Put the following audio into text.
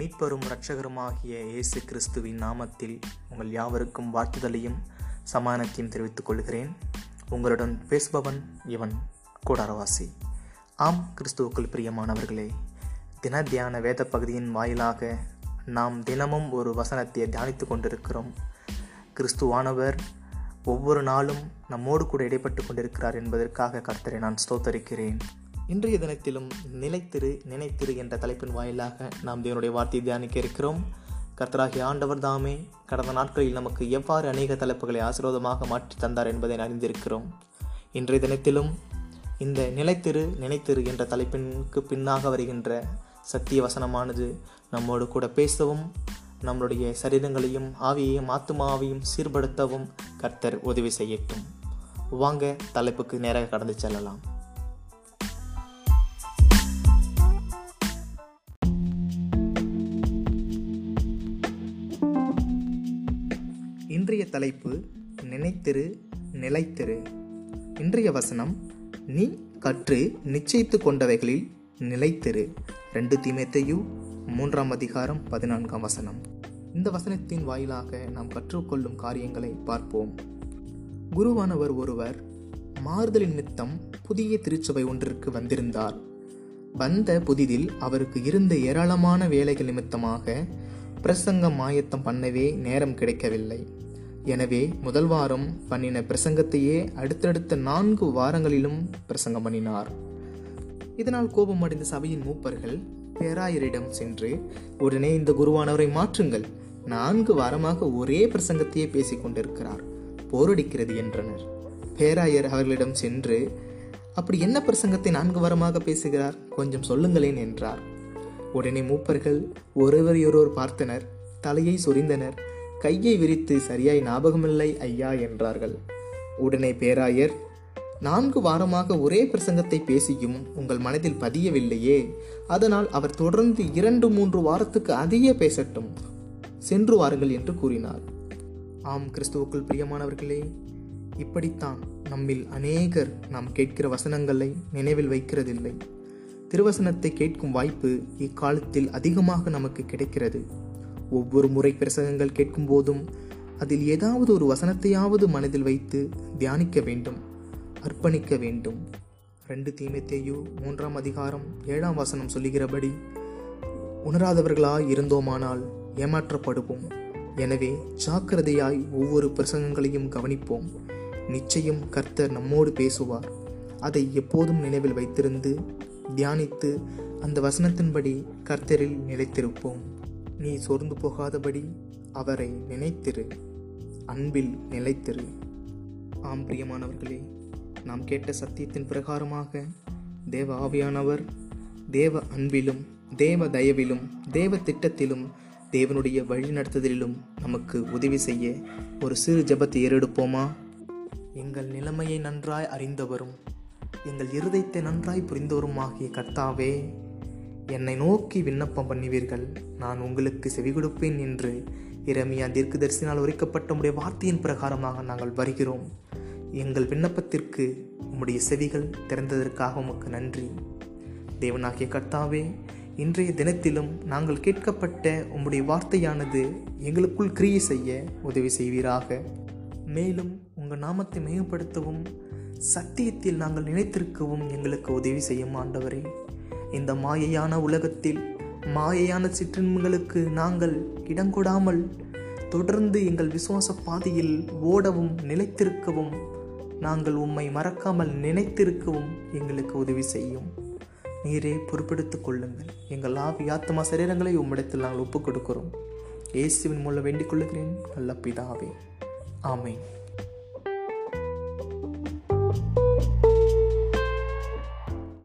மீட்பரும் இரட்சகருமாகிய இயேசு கிறிஸ்துவின் நாமத்தில் உங்கள் யாவருக்கும் வாழ்த்துதலையும் சமானத்தையும் தெரிவித்துக் கொள்கிறேன். உங்களுடன் பேசுபவன் இவன் கூடாரவாசி. ஆம் கிறிஸ்துவுக்குள் பிரியமானவர்களே தின தியான வேத பகுதியின் வாயிலாக நாம் தினமும் ஒரு வசனத்தை தியானித்து கொண்டிருக்கிறோம். கிறிஸ்துவானவர் ஒவ்வொரு நாளும் நம்மோடு கூட இடைப்பட்டு கொண்டிருக்கிறார் என்பதற்காக கர்த்தரை நான் ஸ்தோத்தரிக்கிறேன். இன்றைய தினத்திலும் நிலைத்திரு நினைத்திரு என்ற தலைப்பின் வாயிலாக நாம் தேவனுடைய வார்த்தையை தியானிக்க இருக்கிறோம். கர்த்தராகிய ஆண்டவர் தாமே கடந்த நாட்களில் நமக்கு எவ்வாறு அநேக தலைப்புகளை ஆசீர்வாதமாக மாற்றி தந்தார் என்பதை அறிந்திருக்கிறோம். இன்றைய தினத்திலும் இந்த நிலைத்திரு நினைத்திரு என்ற தலைப்பினுக்கு பின்னாக வருகின்ற சத்திய வசனமானது நம்மோடு கூட பேசவும் நம்மளுடைய சரீரங்களையும் ஆவியையும் ஆத்துமாவையும் சீர்படுத்தவும் கர்த்தர் உதவி செய்யட்டும். வாங்க தலைப்புக்கு நேராக கடந்து செல்லலாம். இன்றைய தலைப்பு நினைத்திரு நிலைத்திரு. இன்றைய வசனம் நீ கற்று நிச்சயித்து கொண்டவைகளில் நிலைத்திரு. ரெண்டு தீமேத்தையு மூன்றாம் அதிகாரம் பதினான்காம் வசனம். இந்த வசனத்தின் வாயிலாக நாம் கற்றுக்கொள்ளும் காரியங்களை பார்ப்போம். குருவானவர் ஒருவர் மாறுதலின் நிமித்தம் புதிய திருச்சபை ஒன்றிற்கு வந்திருந்தார். வந்த புதிதில் அவருக்கு இருந்த ஏராளமான வேலைகள் நிமித்தமாக பிரசங்கம் ஆயத்தம் பண்ணவே நேரம் கிடைக்கவில்லை. எனவே முதல் வாரம் பண்ணின பிரசங்கத்தையே அடுத்தடுத்த நான்கு வாரங்களிலும் பிரசங்கம் பண்ணினார். இதனால் கோபமடைந்த சபையின் மூப்பர்கள் பேராயரிடம் சென்று உடனே இந்த குருவானவரை மாற்றுங்கள். நான்கு வாரமாக ஒரே பிரசங்கத்தையே பேசிக் கொண்டிருக்கிறார். போரடிக்கிறது என்றனர். பேராயர் அவர்களிடம் சென்று அப்படி என்ன பிரசங்கத்தை நான்கு வாரமாக பேசுகிறார்? கொஞ்சம் சொல்லுங்களேன் என்றார். உடனே மூப்பர்கள் ஒருவரையொருவர் பார்த்தனர். தலையை சொரிந்தனர். கையை விரித்து சரியாய் ஞாபகமில்லை ஐயா என்றார்கள். உடனே பேராயர் நான்கு வாரமாக ஒரே பிரசங்கத்தை பேசியும் உங்கள் மனதில் பதியவில்லையே. அதனால் அவர் தொடர்ந்து இரண்டு மூன்று வாரத்துக்கு அதிக பேசட்டும். சென்று வாருங்கள் என்று கூறினார். ஆம் கிறிஸ்துவுக்குள் பிரியமானவர்களே இப்படித்தான் நம்மில் அநேகர் நாம் கேட்கிற வசனங்களை நினைவில் வைக்கிறதில்லை. திருவசனத்தை கேட்கும் வாய்ப்பு இக்காலத்தில் அதிகமாக நமக்கு கிடைக்கிறது. ஒவ்வொரு முறை பிரசங்கங்கள் கேட்கும் போதும் அதில் ஏதாவது ஒரு வசனத்தையாவது மனதில் வைத்து தியானிக்க வேண்டும் அர்ப்பணிக்க வேண்டும். ரெண்டு தீமைத்தேயு மூன்றாம் அதிகாரம் ஏழாம் வசனம் சொல்லுகிறபடி உணராதவர்களாய் இருந்தோமானால் ஏமாற்றப்படுவோம். எனவே ஜாக்கிரதையாய் ஒவ்வொரு பிரசங்கங்களையும் கவனிப்போம். நிச்சயம் கர்த்தர் நம்மோடு பேசுவார். அதை எப்போதும் நினைவில் வைத்திருந்து தியானித்து அந்த வசனத்தின்படி கர்த்தரில் நிலைத்திருப்போம். நீ சோர்ந்து போகாதபடி அவரை நினைத்திரு அன்பில் நிலைத்திரு. ஆம் பிரியமானவர்களே நாம் கேட்ட சத்தியத்தின் பிரகாரமாக தேவ ஆவியானவர் தேவ அன்பிலும் தேவ தயவிலும் தேவ திட்டத்திலும் தேவனுடைய வழிநடத்துதலிலும் நமக்கு உதவி செய்ய ஒரு சிறு ஜபத்தை ஏறெடுப்போமா? எங்கள் நிலைமையை நன்றாய் அறிந்தவரும் எங்கள் இருதயத்தை நன்றாய் புரிந்தவருமாகிய கர்த்தாவே என்னை நோக்கி விண்ணப்பம் பண்ணுவீர்கள். நான் உங்களுக்கு செவி கொடுப்பேன் என்று இரமியா தீர்க்கு தரிசினால் உரைக்கப்பட்ட உடைய வார்த்தையின் பிரகாரமாக நாங்கள் வருகிறோம். எங்கள் விண்ணப்பத்திற்கு உம்முடைய செவிகள் திறந்ததற்காக உமக்கு நன்றி. தேவனாகிய கர்த்தாவே இன்றைய தினத்திலும் நாங்கள் கேட்கப்பட்ட உம்முடைய வார்த்தையானது எங்களுக்குள் கிரியை செய்ய உதவி செய்வீராக. மேலும் உங்கள் நாமத்தை மேம்படுத்தவும் சத்தியத்தில் நாங்கள் நினைத்திருக்கவும் எங்களுக்கு உதவி செய்யும் ஆண்டவரே. இந்த மாயையான உலகத்தில் மாயையான சிற்றின்பங்களுக்கு நாங்கள் இடங்கொடாமல் தொடர்ந்து எங்கள் விசுவாச பாதையில் ஓடவும் நிலைத்திருக்கவும் நாங்கள் உம்மை மறக்காமல் நினைத்திருக்கவும் எங்களுக்கு உதவி செய்யும். நீரே பொறுப்பெடுத்துக் கொள்ளுங்கள். எங்கள் ஆவி ஆத்மா சரீரங்களை உம்மிடத்தில் நாங்கள் ஒப்புக் கொடுக்கிறோம் இயேசுவின் மூலம் வேண்டிக் கொள்ளுகிறேன் நல்ல பிதாவே. ஆமை